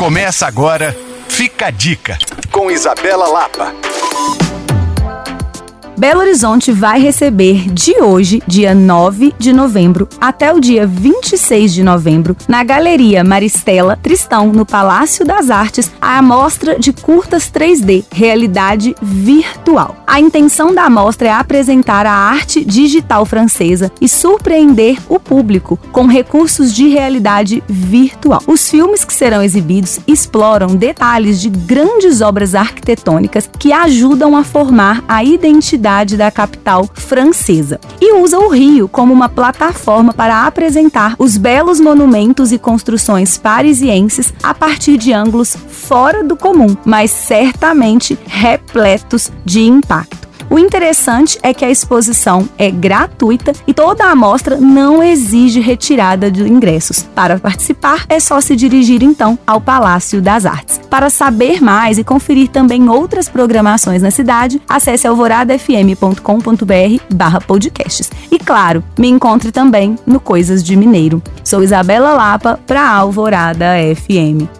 Começa agora, fica a dica, com Isabela Lapa. Belo Horizonte vai receber de hoje, dia 9 de novembro, até o dia 26 de novembro, na Galeria Maristela Tristão, no Palácio das Artes, a amostra de curtas 3D, realidade virtual. A intenção da amostra é apresentar a arte digital francesa e surpreender o público com recursos de realidade virtual. Os filmes que serão exibidos exploram detalhes de grandes obras arquitetônicas que ajudam a formar a identidade da capital francesa e usa o Rio como uma plataforma para apresentar os belos monumentos e construções parisienses a partir de ângulos fora do comum, mas certamente repletos de impacto. O interessante é que a exposição é gratuita e toda a amostra não exige retirada de ingressos. Para participar, é só se dirigir então ao Palácio das Artes. Para saber mais e conferir também outras programações na cidade, acesse alvoradafm.com.br/podcasts. E claro, me encontre também no Coisas de Mineiro. Sou Isabela Lapa para Alvorada FM.